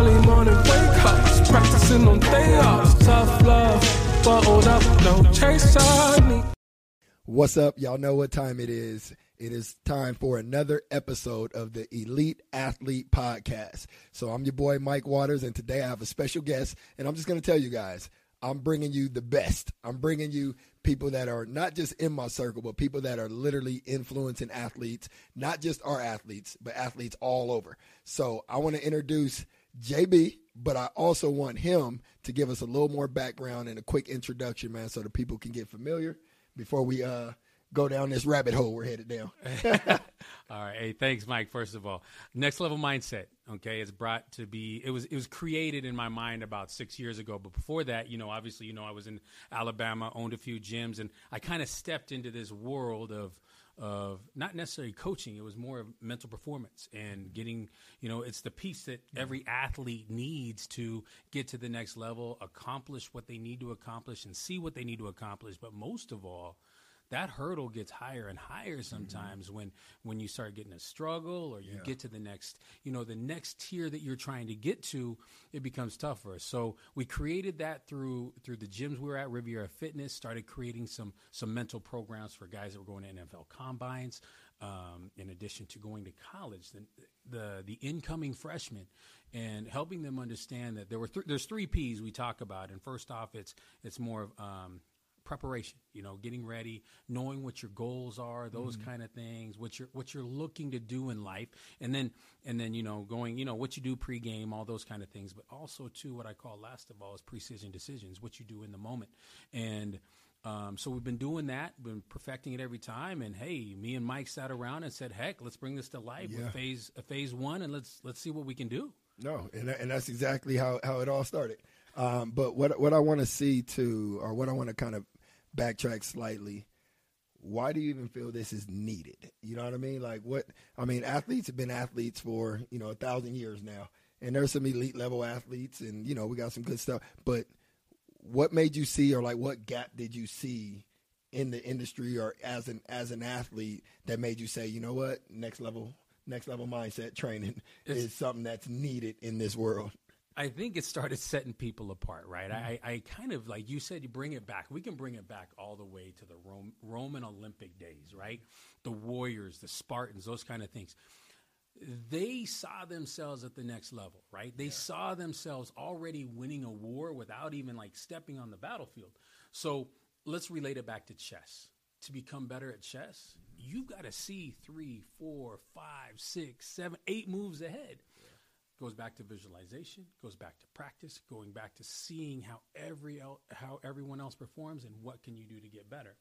Early morning wake ups, practicing on day. Tough love, bottled up, What's up? Y'all know what time it is. It is time for another episode of the Elite Athlete Podcast. So I'm your boy Mike Waters, and today I have a special guest, and I'm just going to tell you guys, I'm bringing you the best. I'm bringing you people that are not just in my circle, but people that are literally influencing athletes, not just our athletes, but athletes all over. So I want to introduce JB, but I also want him to give us a little more background and a quick introduction, man, so that people can get familiar before we uh, go down this rabbit hole we're headed down. All right. Hey, thanks, Mike. First of all, next level mindset. Okay, it's brought to be. It was it was created in my mind about six years ago. But before that, you know, obviously, you know, I was in Alabama, owned a few gyms, and I kind of stepped into this world of of not necessarily coaching. It was more of mental performance and getting. You know, it's the piece that every athlete needs to get to the next level, accomplish what they need to accomplish, and see what they need to accomplish. But most of all that hurdle gets higher and higher sometimes mm-hmm. when when you start getting a struggle or you yeah. get to the next you know the next tier that you're trying to get to it becomes tougher so we created that through through the gyms we were at riviera fitness started creating some some mental programs for guys that were going to nfl combines um, in addition to going to college the, the the incoming freshmen and helping them understand that there were th- there's three P's we talk about and first off it's it's more of um, preparation you know getting ready knowing what your goals are those mm-hmm. kind of things what you're what you're looking to do in life and then and then you know going you know what you do pregame all those kind of things but also too what i call last of all is precision decisions what you do in the moment and um, so we've been doing that, been perfecting it every time. And hey, me and Mike sat around and said, "Heck, let's bring this to life yeah. with phase uh, phase one, and let's let's see what we can do." No, and and that's exactly how how it all started. Um, but what what I want to see too, or what I want to kind of backtrack slightly. Why do you even feel this is needed? You know what I mean? Like what? I mean, athletes have been athletes for you know a thousand years now, and there's some elite level athletes, and you know we got some good stuff. But what made you see, or like what gap did you see in the industry, or as an as an athlete that made you say, you know what, next level next level mindset training it's, is something that's needed in this world? I think it started setting people apart, right? Mm-hmm. I, I kind of like you said, you bring it back. We can bring it back all the way to the Rome, Roman Olympic days, right? The warriors, the Spartans, those kind of things. They saw themselves at the next level, right? They yeah. saw themselves already winning a war without even like stepping on the battlefield. So let's relate it back to chess. To become better at chess, mm-hmm. you've got to see three, four, five, six, seven, eight moves ahead goes back to visualization, goes back to practice, going back to seeing how every el- how everyone else performs and what can you do to get better.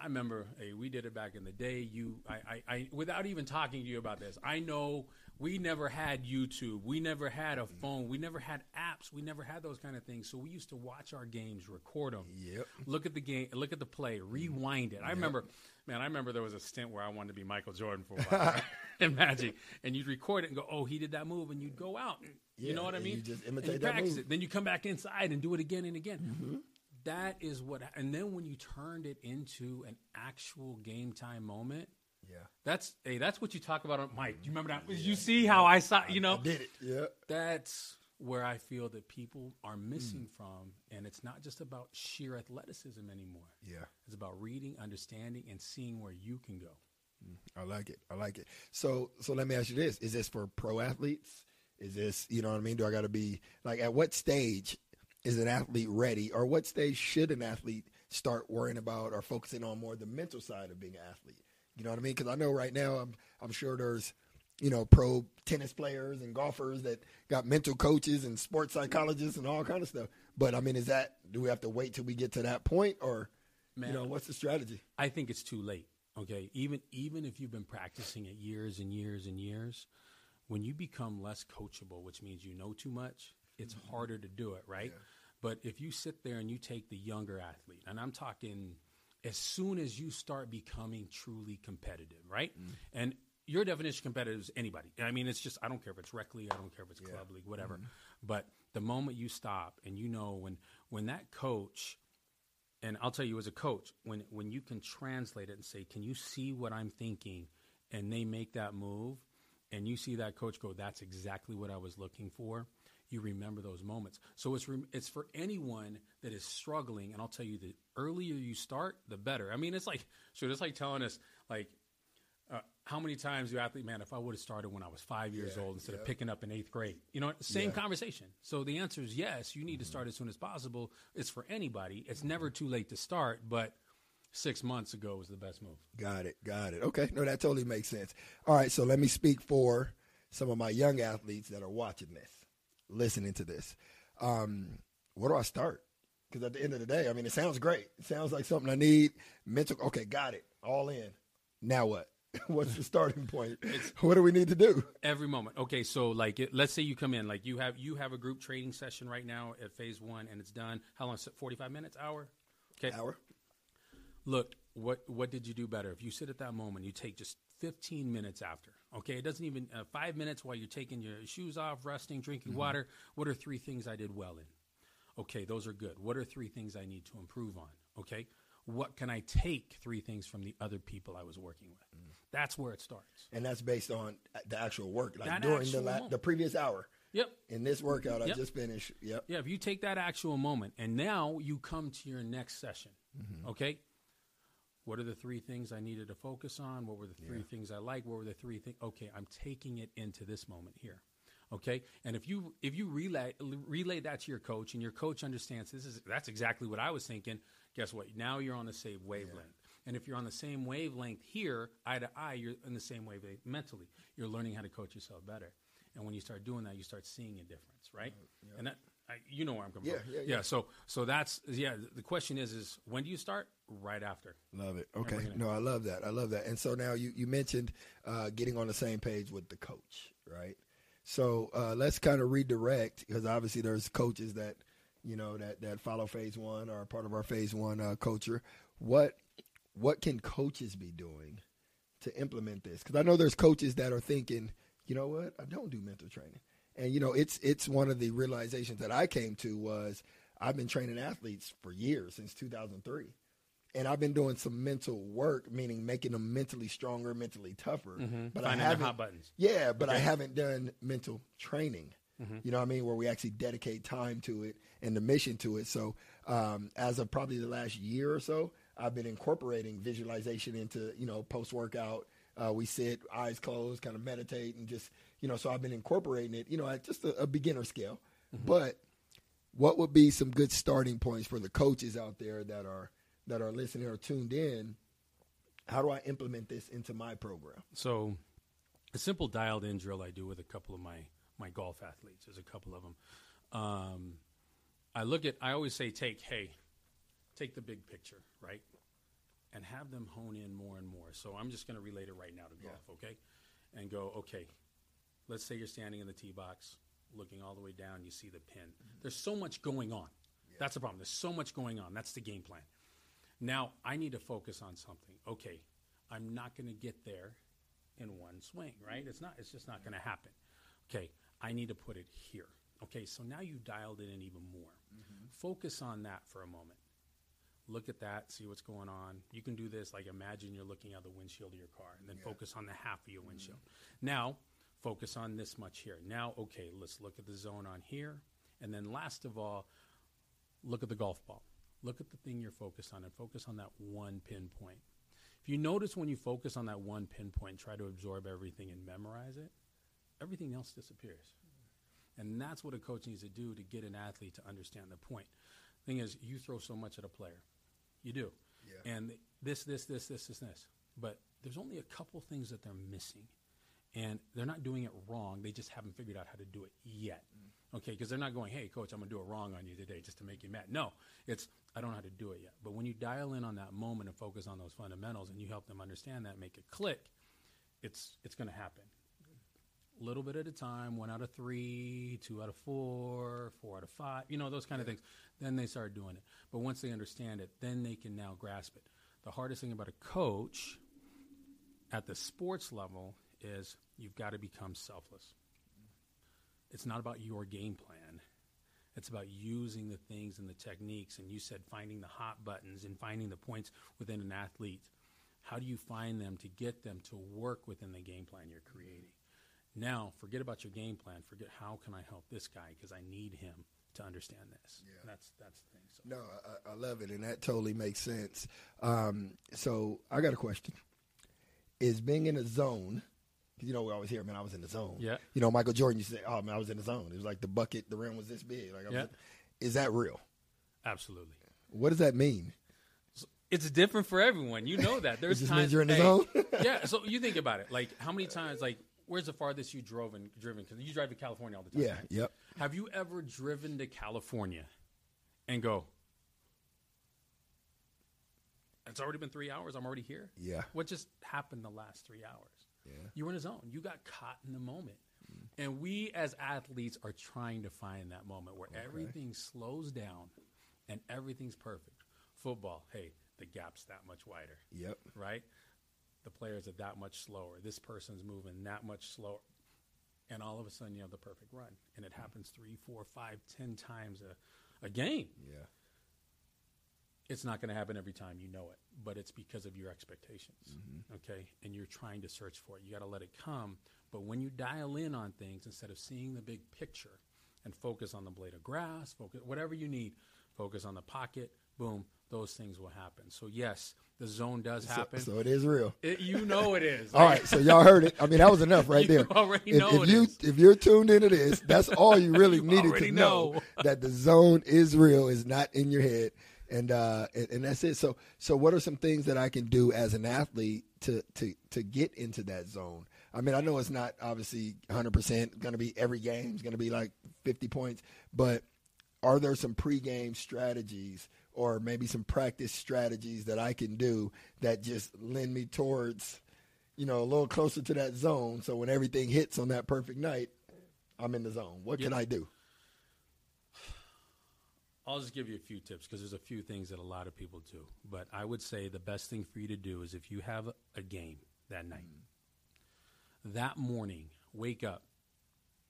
I remember, hey, we did it back in the day. You, I, I, I, without even talking to you about this, I know we never had YouTube. We never had a phone. We never had apps. We never had those kind of things. So we used to watch our games, record them, yep. look at the game, look at the play, rewind it. I remember Man, I remember there was a stint where I wanted to be Michael Jordan for a while in Magic, and you'd record it and go, "Oh, he did that move," and you'd go out. And, yeah, you know what I mean? You just imitate that practice move. it. Then you come back inside and do it again and again. Mm-hmm. That is what. And then when you turned it into an actual game time moment, yeah, that's hey, that's what you talk about on Mike. Do you remember that? Yeah. You see how I saw? You know, I did it. Yeah, that's where I feel that people are missing mm. from. And it's not just about sheer athleticism anymore. Yeah. It's about reading, understanding, and seeing where you can go. Mm. I like it. I like it. So so let me ask you this. Is this for pro athletes? Is this, you know what I mean? Do I got to be like at what stage is an athlete ready or what stage should an athlete start worrying about or focusing on more the mental side of being an athlete? You know what I mean? Cuz I know right now I'm I'm sure there's you know, pro tennis players and golfers that got mental coaches and sports psychologists and all kind of stuff. But I mean, is that do we have to wait till we get to that point, or Man, you know, what's the strategy? I think it's too late. Okay, even even if you've been practicing it years and years and years, when you become less coachable, which means you know too much, it's mm-hmm. harder to do it, right? Yeah. But if you sit there and you take the younger athlete, and I'm talking as soon as you start becoming truly competitive, right? Mm. And your definition of competitive is anybody. I mean, it's just I don't care if it's rec league, I don't care if it's club league, whatever. Mm-hmm. But the moment you stop and you know when when that coach, and I'll tell you as a coach, when when you can translate it and say, "Can you see what I'm thinking?" and they make that move, and you see that coach go, "That's exactly what I was looking for." You remember those moments. So it's re- it's for anyone that is struggling, and I'll tell you, the earlier you start, the better. I mean, it's like, sure, it's like telling us like uh, how many times you athlete, man, if I would have started when I was five years Yeah, old instead yeah. of picking up in eighth grade, you know, same Yeah. conversation. So the answer is yes, you need to start as soon as possible. It's for anybody. It's never too late to start, but six months ago was the best move. Got it. Got it. Okay. No, that totally makes sense. All right. So let me speak for some of my young athletes that are watching this, listening to this. Um, where do I start? Because at the end of the day, I mean, it sounds great. It sounds like something I need. Mental. Okay. Got it. All in. Now what? What's the starting point? what do we need to do? Every moment. Okay, so like, it, let's say you come in, like you have you have a group training session right now at phase one, and it's done. How long? Forty five minutes, hour. Okay, Hour. look what what did you do better if you sit at that moment you take just 15 minutes after okay? It doesn't even uh, five minutes while you're taking your shoes off resting drinking mm-hmm. water. What are three things i did well in? Okay those are good. What are three things i need to improve on okay? What can i take three things from the other people i was working with? Mm. That's where it starts. And that's based on the actual work, like That during the la- the previous hour. yep. In this workout I just finished. Yep. Yeah, if you take that actual moment and now you come to your next session, mm-hmm. okay? What are the three things I needed to focus on? What were the three things I like? What were the three things? Okay, I'm taking it into this moment here. Okay, and if you if you relay relay that to your coach and your coach understands this is that's exactly what I was thinking. Guess what? Now you're on the same wavelength. And if you're on the same wavelength here, eye to eye, you're in the same wavelength mentally. You're learning how to coach yourself better. And when you start doing that, you start seeing a difference, right? And that, I, you know where I'm coming Yeah, from. yeah, yeah. So, so that's yeah. The question is, is when do you start? Right after. Love it. Okay. bring it in. No, I love that. I love that. And so now you, you mentioned uh, getting on the same page with the coach, right? So uh, let's kind of redirect because obviously there's coaches that you know that that follow phase one or are part of our phase one uh, culture. What what can coaches be doing to implement this? Because I know there's coaches that are thinking, you know what, I don't do mental training, and you know it's it's one of the realizations that I came to was I've been training athletes for years since 2003 and I've been doing some mental work, meaning making them mentally stronger, mentally tougher. But I Mm-hmm. Finding the haven't, hot buttons. yeah, but I haven't done mental training. You know what I mean? Where we actually dedicate time to it and the mission to it. So, um, as of probably the last year or so, I've been incorporating visualization into you know post workout. Uh, we sit, eyes closed, kind of meditate, and just you know. So I've been incorporating it, you know, at just a, a beginner scale. But what would be some good starting points for the coaches out there that are that are listening or tuned in? How do I implement this into my program? So, a simple dialed in drill I do with a couple of my my golf athletes. There's a couple of them. Um, I look at. I always say, take hey, take the big picture, right, and have them hone in more and more. So I'm just going to relate it right now to golf, okay, and go okay. Let's say you're standing in the tee box, looking all the way down. You see the pin. There's so much going on. That's the problem. There's so much going on. That's the game plan. Now I need to focus on something. Okay, I'm not going to get there in one swing, right? It's not. It's just not going to happen. Okay, I need to put it here. Okay, so now you dialed it in even more. Mm-hmm. Focus on that for a moment. Look at that, see what's going on. You can do this like imagine you're looking out the windshield of your car and then focus on the half of your windshield. Mm-hmm. Now, focus on this much here. Now, okay, let's look at the zone on here. And then last of all, look at the golf ball. Look at the thing you're focused on and focus on that one pinpoint. If you notice when you focus on that one pinpoint, try to absorb everything and memorize it, everything else disappears. And that's what a coach needs to do to get an athlete to understand the point. Thing is, you throw so much at a player. You do. Yeah. And this, this, this, this, this, this. But there's only a couple things that they're missing. And they're not doing it wrong. They just haven't figured out how to do it yet. Okay, because they're not going, hey, coach, I'm going to do it wrong on you today just to make you mad. No, it's, I don't know how to do it yet. But when you dial in on that moment and focus on those fundamentals and you help them understand that, make it click, it's, it's going to happen A little bit at a time, one out of three, two out of four, four out of five, you know, those kind of things. Then they start doing it. But once they understand it, then they can now grasp it. The hardest thing about a coach at the sports level is you've got to become selfless. It's not about your game plan. It's about using the things and the techniques. And you said finding the hot buttons and finding the points within an athlete. How do you find them to get them to work within the game plan you're creating? Now, forget about your game plan. Forget how can I help this guy because I need him to understand this. Yeah. That's that's the thing. So. No, I, I love it, and that totally makes sense. Um, so I got a question: Is being in a zone? You know, we always hear, "Man, I was in the zone." Yeah. You know, Michael Jordan used to say, "Oh man, I was in the zone." It was like the bucket, the rim was this big. Like, Yeah. is that real? Absolutely. What does that mean? It's different for everyone. You know that. There's times means you're in the hey, zone? yeah. So you think about it. Like how many times? Like where's the farthest you drove and driven? Because you drive to California all the time. Yeah. right? Yep. Have you ever driven to California and go? It's already been three hours. I'm already here. Yeah. What just happened the last three hours? Yeah. You were in a zone. You got caught in the moment. And we as athletes are trying to find that moment where everything slows down and everything's perfect. Football, hey, the gap's that much wider, Yep. right? The players are that much slower. This person's moving that much slower. And all of a sudden you have the perfect run. And it mm. happens three, four, five, ten times a, a game. Yeah. It's not going to happen every time, you know it, but it's because of your expectations. Mm-hmm. Okay, and you're trying to search for it. You got to let it come. But when you dial in on things instead of seeing the big picture and focus on the blade of grass, focus whatever you need, focus on the pocket. Boom, those things will happen. So yes, the zone does happen. so it is real. It- you know it is. All right, so y'all heard it. I mean, that was enough right You there. already if, know if it you is. if you're tuned into this, that's all you really You needed to know, know. that the zone is real, is not in your head, and uh, and, and that's it. So so what are some things that I can do as an athlete to to to get into that zone? I mean, I know it's not obviously 100 percent going to be every game. It's going to be like 50 points, but are there some pregame strategies or maybe some practice strategies that I can do that just lend me towards, you know, a little closer to that zone? So when everything hits on that perfect night, I'm in the zone. What can I do? I'll just give you a few tips because there's a few things that a lot of people do. But I would say the best thing for you to do is if you have a- game that night, that morning, wake up,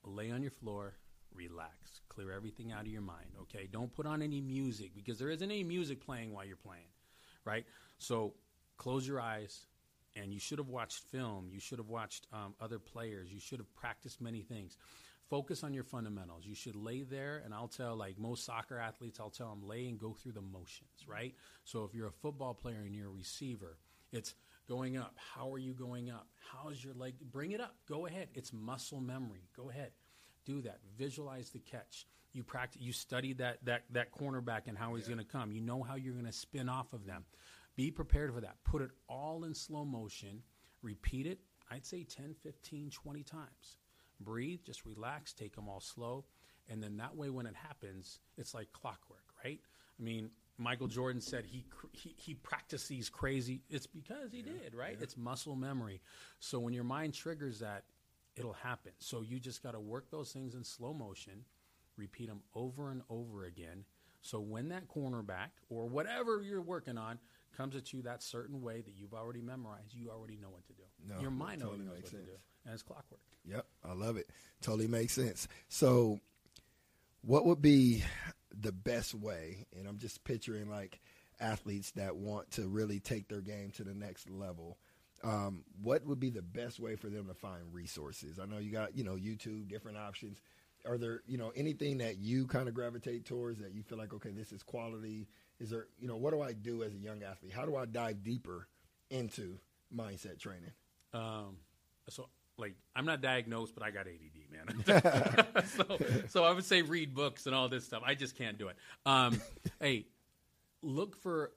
lay on your floor, relax, clear everything out of your mind. Okay, don't put on any music because there isn't any music playing while you're playing, right? So close your eyes, and you should have watched film. You should have watched um, other players. You should have practiced many things. Focus on your fundamentals. You should lay there, and I'll tell like most soccer athletes, I'll tell them lay and go through the motions, right? So if you're a football player and you're a receiver, it's going up. How are you going up? How's your leg? Bring it up. Go ahead. It's muscle memory. Go ahead. Do that. Visualize the catch. You practice. You study that that that cornerback and how he's going to come. You know how you're going to spin off of them. Be prepared for that. Put it all in slow motion. Repeat it. I'd say 10, 15, 20 times. Breathe. Just relax. Take them all slow. And then that way, when it happens, it's like clockwork, right? I mean, Michael Jordan said he he, he practiced these crazy. It's because he did, right? It's muscle memory. So when your mind triggers that, it'll happen. So you just got to work those things in slow motion, repeat them over and over again. So when that cornerback or whatever you're working on comes at you that certain way that you've already memorized, you already know what to do. No, your mind totally already knows makes what to do, and it's clockwork. Yep, I love it. Totally makes sense. So, what would be the best way? And I'm just picturing like athletes that want to really take their game to the next level. Um, what would be the best way for them to find resources? I know you got you know YouTube, different options. Are there you know anything that you kind of gravitate towards that you feel like okay, this is quality? Is there you know what do I do as a young athlete? How do I dive deeper into mindset training? Um, so like I'm not diagnosed, but I got ADD, man. so, so I would say read books and all this stuff. I just can't do it. Um, hey, look for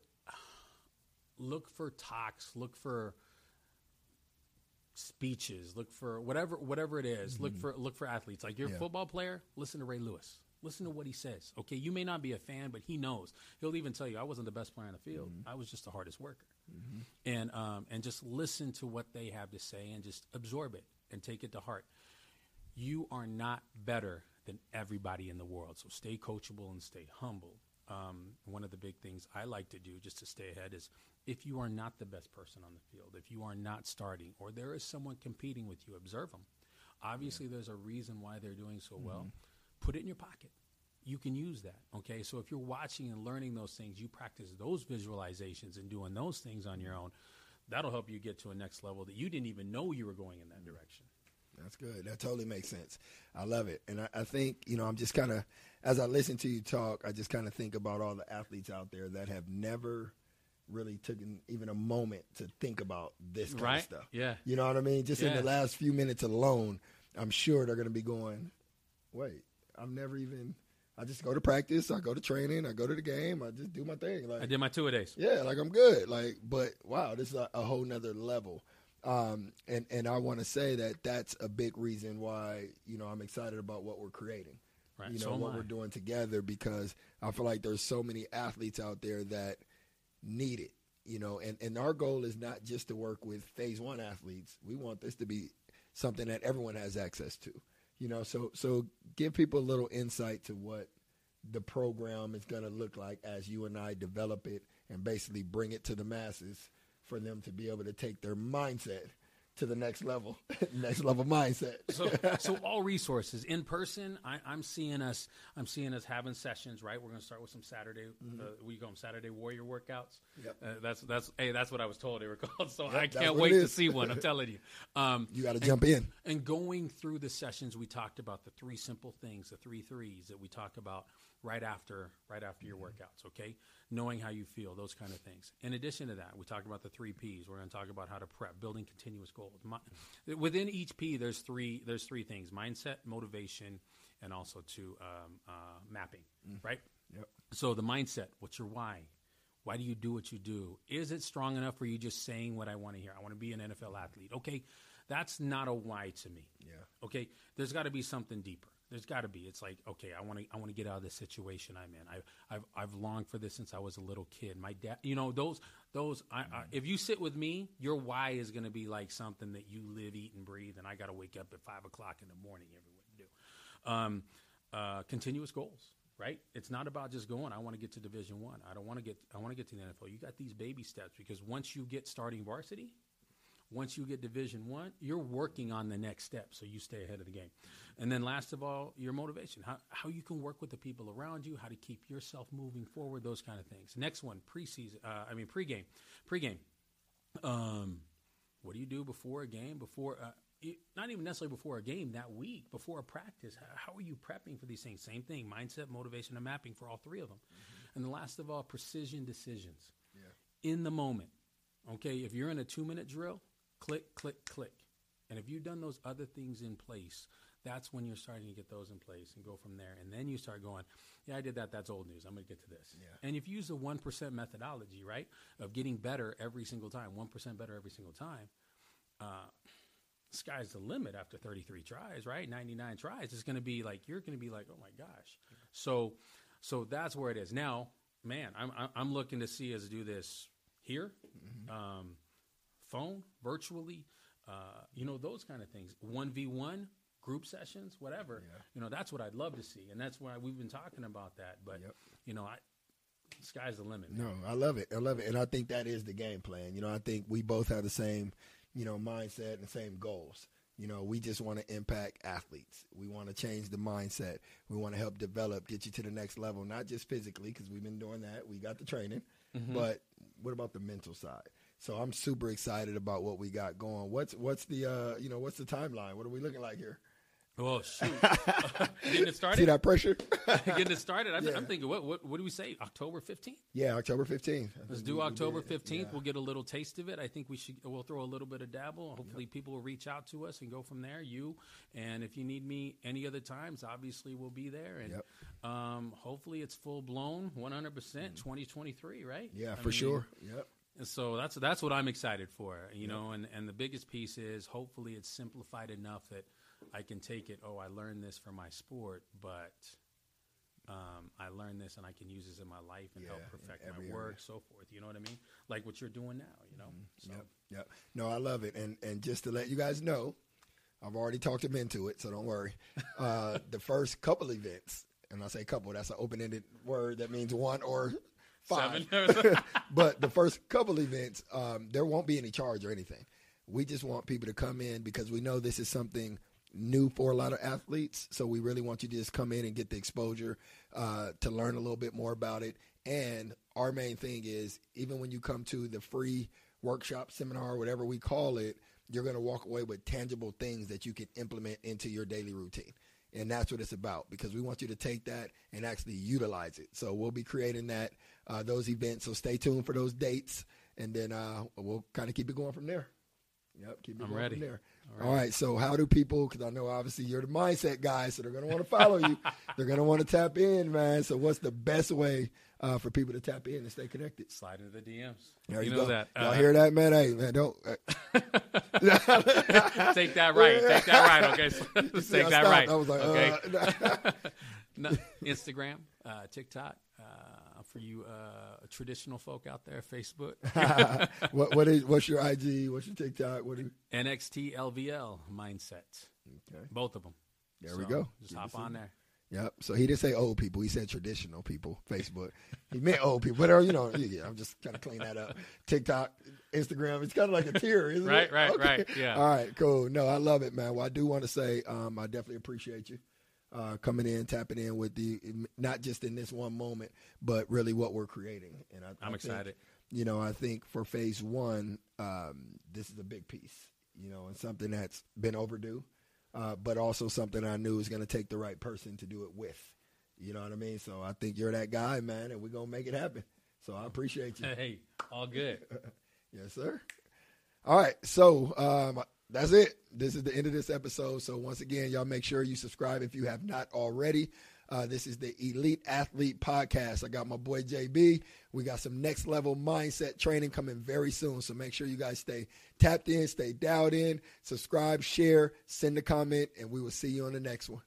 look for talks, look for speeches, look for whatever whatever it is. Look for look for athletes. Like you're Yeah. a football player, listen to Ray Lewis. Listen to what he says. Okay, you may not be a fan, but he knows. He'll even tell you, "I wasn't the best player on the field. I was just the hardest worker." And um, and just listen to what they have to say and just absorb it and take it to heart. You are not better than everybody in the world, so stay coachable and stay humble. Um, one of the big things I like to do just to stay ahead is if you are not the best person on the field, if you are not starting, or there is someone competing with you, observe them. Obviously, there's a reason why they're doing so well. Mm-hmm. Put it in your pocket. You can use that. Okay. So if you're watching and learning those things, you practice those visualizations and doing those things on your mm-hmm. own. That'll help you get to a next level that you didn't even know you were going in that direction. That's good. That totally makes sense. I love it. And I, I think, you know, I'm just kind of, as I listen to you talk, I just kind of think about all the athletes out there that have never really taken even a moment to think about this kind Right? of stuff. Yeah. You know what I mean? Just in the last few minutes alone, I'm sure they're going to be going, wait, I've never even, I just go to practice, I go to training, I go to the game, I just do my thing. Like, I did my two a days. yeah, like I'm good. Like, but wow, this is a, a whole nother level. Um, and and I want to say that that's a big reason why you know I'm excited about what we're creating. Right. You know so what I. we're doing together because I feel like there's so many athletes out there that need it. You know, and and our goal is not just to work with Phase One athletes. We want this to be something that everyone has access to. You know, so so give people a little insight to what the program is going to look like as you and I develop it and basically bring it to the masses for them to be able to take their mindset to the next level, next level mindset. so, so all resources in person. I, I'm seeing us. I'm seeing us having sessions. Right, we're going to start with some Saturday. Uh, we call them Saturday Warrior workouts. Mm-hmm. Yep. Uh, that's that's hey, that's what I was told they were called. So Yep, I can't wait to see one. I'm telling you. Um, you got to jump in. and going through the sessions, we talked about the three simple things, the three threes that we talk about right after right after your workouts. Okay, knowing how you feel, those kind of things. In addition to that, we talked about the three P's. We're going to talk about how to prep, building continuous goals. Mi- within each P, there's three there's three things: mindset, motivation, and also to um, uh, mapping. Right. Yep. So the mindset, what's your why? Why do you do what you do? Is it strong enough for you just saying what I want to hear? I want to be an NFL athlete. Okay, that's not a why to me. Yeah. Okay, there's got to be something deeper. There's got to be. It's like, okay, I want to, I want to get out of this situation I'm in. I, I've, I've longed for this since I was a little kid. My dad, you know, those, those. I, I, if you sit with me, your why is going to be like something that you live, eat, and breathe. And I got to wake up at five o'clock in the morning every do. Um, uh, continuous goals, right? It's not about just going. I want to get to Division One. I. I don't want to get. I want to get to the NFL. You got these baby steps because once you get starting varsity, once you get division one you're working on the next step so you stay ahead of the game. And then last of all your motivation. How, how you can work with the people around you how to keep yourself moving forward those kind of things. Next one preseason uh, i mean pregame pregame. Um, what do you do before a game before uh, it- not even necessarily before a game that week before a practice? How, how are you prepping for these things? Same thing mindset motivation and mapping for all three of them. And the last of all precision decisions. In the moment Okay, if you're in a two minute drill, click, click, click. And if you've done those other things in place, that's when you're starting to get those in place and go from there. And then you start going, yeah, I did that. That's old news. I'm going to get to this. Yeah. And if you use the 1% methodology, right, of getting better every single time, 1% better every single time, uh, sky's the limit after 33 tries, right? 99 tries. It's going to be like, you're going to be like, oh my gosh. So, so that's where it is. Now, man, I'm, I'm- I'm looking to see us do this here, um, phone, virtually, uh, you know, those kind of things. 1v1, group sessions, whatever. Yeah. You know, that's what I'd love to see. And that's why we've been talking about that. But, Yep. you know, I, sky's the limit. man. No, I love it. I love it, and I think that is the game plan. You know, I think we both have the same, you know, mindset and same goals. You know, we just want to impact athletes. We want to change the mindset. We want to help develop, get you to the next level, not just physically, because we've been doing that. We got the training, but what about the mental side? So I'm super excited about what we got going. What's what's the uh, you know what's the timeline? What are we looking like here? Oh shoot. Getting it started? See that pressure? Getting it started. I'm, Yeah. I'm thinking, what, what what do we say? October 15th? yeah, October 15th. I Let's do we- we October did. 15th. Yeah. We'll get a little taste of it. I think we should. We'll throw a little bit of dabble. Hopefully, people will reach out to us and go from there. You and if you need me any other times, obviously we'll be there. And Yep. um, hopefully, it's full blown, 100 percent, 2023. Right? Yeah, I for mean, sure. Yep. And So that's that's what I'm excited for, you know. And and the biggest piece is hopefully it's simplified enough that I can take it. Oh, I learned this for my sport, but um, I learned this and I can use this in my life and help Yeah, in perfect my area. work, so forth. You know what I mean? Like what you're doing now. You know. So Yep, yep. No, I love it, and and just to let you guys know, I've already talked him into it, so don't worry. Uh, the first couple events, and I say couple, that's an open-ended word that means one or five. But the first couple events, um, there won't be any charge or anything. We just want people to come in because we know this is something new for a lot of athletes. So we really want you to just come in and get the exposure uh, to learn a little bit more about it. And our main thing is even when you come to the free workshop, seminar, whatever we call it, you're going to walk away with tangible things that you can implement into your daily routine. And that's what it's about because we want you to take that and actually utilize it. So we'll be creating that, uh, those events. So stay tuned for those dates and then uh, we'll kind of keep it going from there. Yep, keep it I'm going ready. from there. All right. All right. So how do people? Because I know obviously you're the mindset guy, so they're going to want to follow you. They're going to want to tap in, man. So what's the best way uh, for people to tap in and stay connected? Slide into the DMs. There you, you, know go. that. Y'all Uh, hear that, man? Hey, man, don't. Take that right. Take that right. Okay. So, you see, take that stopped. right. I was like, okay. uh, No, Instagram, uh, TikTok. Uh, for you uh, traditional folk out there, Facebook, what what is what's your IG? What's your TikTok? What you, NXT LVL mindset. Okay. Both of them. There we go. Just Good hop on there. Yep. So he didn't say old people. He said traditional people. Facebook. He meant old people. But you know, yeah, I'm just kind of clean that up. TikTok, Instagram. It's kind of like a tier, isn't Right, it? right, right, right. yeah. All right. Cool. No, I love it, man. Well, I do want to say, um, I definitely appreciate you. Uh, coming in, tapping in with the not just in this one moment, but really what we're creating. And I, think, excited. you know, I think for phase one, um, this is a big piece, you know, and something that's been overdue, uh, but also something I knew was going to take the right person to do it with. You know what I mean? So I think you're that guy, man, and we're going to make it happen. So I appreciate you. Hey, all good. yes, sir. All right. So um, that's it. This is the end of this episode. So once again, y'all make sure you subscribe if you have not already. Uh, this is the Elite Athlete Podcast. I got my boy JB. We got some next level mindset training coming very soon. So make sure you guys stay tapped in, stay dialed in, subscribe, share, send a comment, and we will see you on the next one.